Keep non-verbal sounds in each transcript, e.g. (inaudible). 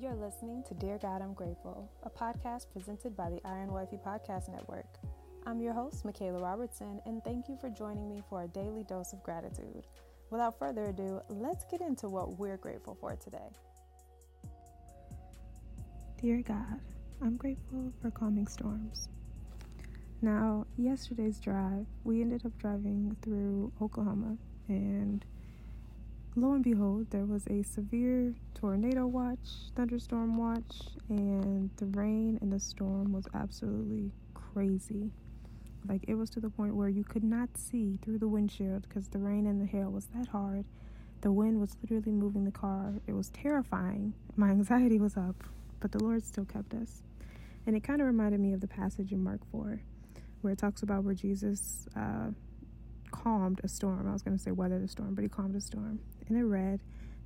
You're listening to Dear God, I'm Grateful, a podcast presented by the Iron Wifey Podcast Network. I'm your host, Michaela Robertson, and thank you for joining me for a daily dose of gratitude. Without further ado, let's get into what we're grateful for today. Dear God, I'm grateful for calming storms. Now, yesterday's drive, we ended up driving through Oklahoma, and lo and behold, there was a severe tornado watch, thunderstorm watch, and the rain and the storm was absolutely crazy. Like it was to the point where you could not see through the windshield because the rain and the hail was that hard. The wind was literally moving the car. It was terrifying. My anxiety was up, but the Lord still kept us. And it kind of reminded me of the passage in Mark 4 where it talks about where Jesus uh, calmed a storm. I was going to say weathered a storm, but he calmed a storm. And it read,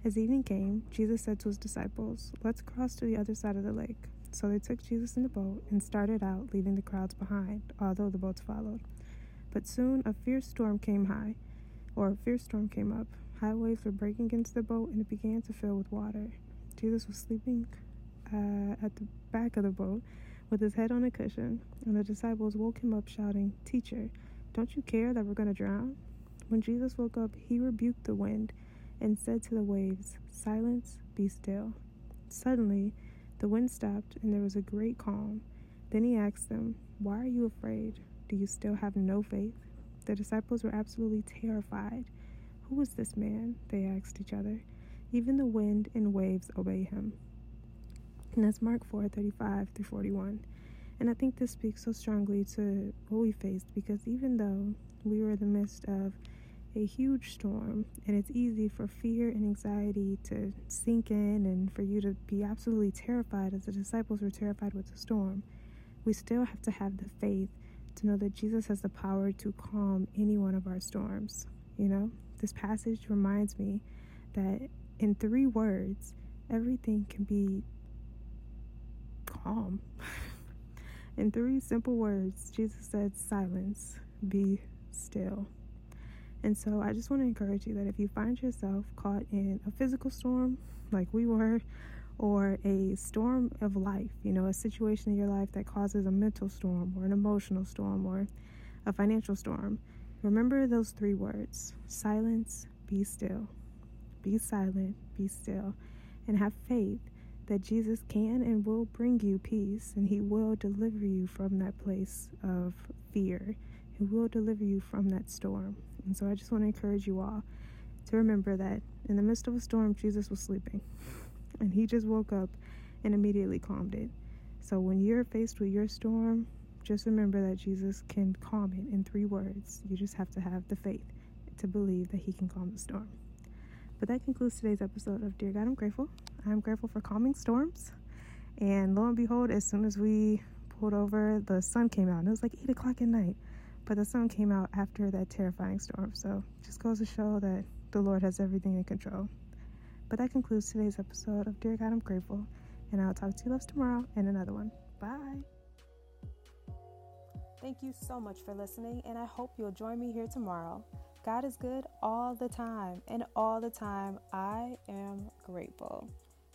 As evening came, Jesus said to his disciples, Let's cross to the other side of the lake. So they took Jesus in the boat and started out, leaving the crowds behind, although the boats followed. But soon a fierce storm came high, or a fierce storm came up. High waves were breaking against the boat, and it began to fill with water. Jesus was sleeping uh, at the back of the boat with his head on a cushion, and the disciples woke him up, shouting, Teacher, don't you care that we're going to drown? When Jesus woke up, he rebuked the wind and said to the waves, Silence, be still. Suddenly, the wind stopped, and there was a great calm. Then he asked them, Why are you afraid? Do you still have no faith? The disciples were absolutely terrified. Who is this man? They asked each other. Even the wind and waves obey him. And that's Mark 4 35 through 41. And I think this speaks so strongly to what we faced because even though we were in the midst of a huge storm and it's easy for fear and anxiety to sink in and for you to be absolutely terrified as the disciples were terrified with the storm, we still have to have the faith to know that Jesus has the power to calm any one of our storms. You know, this passage reminds me that in three words, everything can be calm. (laughs) In three simple words, Jesus said, Silence, be still. And so I just want to encourage you that if you find yourself caught in a physical storm, like we were, or a storm of life, you know, a situation in your life that causes a mental storm or an emotional storm or a financial storm, remember those three words silence, be still. Be silent, be still, and have faith that Jesus can and will bring you peace and He will deliver you from that place of fear. He will deliver you from that storm. And so I just want to encourage you all to remember that in the midst of a storm, Jesus was sleeping and He just woke up and immediately calmed it. So when you're faced with your storm, just remember that Jesus can calm it in three words. You just have to have the faith to believe that He can calm the storm. But that concludes today's episode of Dear God, I'm Grateful. I'm grateful for calming storms. And lo and behold, as soon as we pulled over, the sun came out. And it was like 8 o'clock at night. But the sun came out after that terrifying storm. So just goes to show that the Lord has everything in control. But that concludes today's episode of Dear God, I'm Grateful. And I'll talk to you loves tomorrow in another one. Bye. Thank you so much for listening, and I hope you'll join me here tomorrow. God is good all the time, and all the time I am grateful.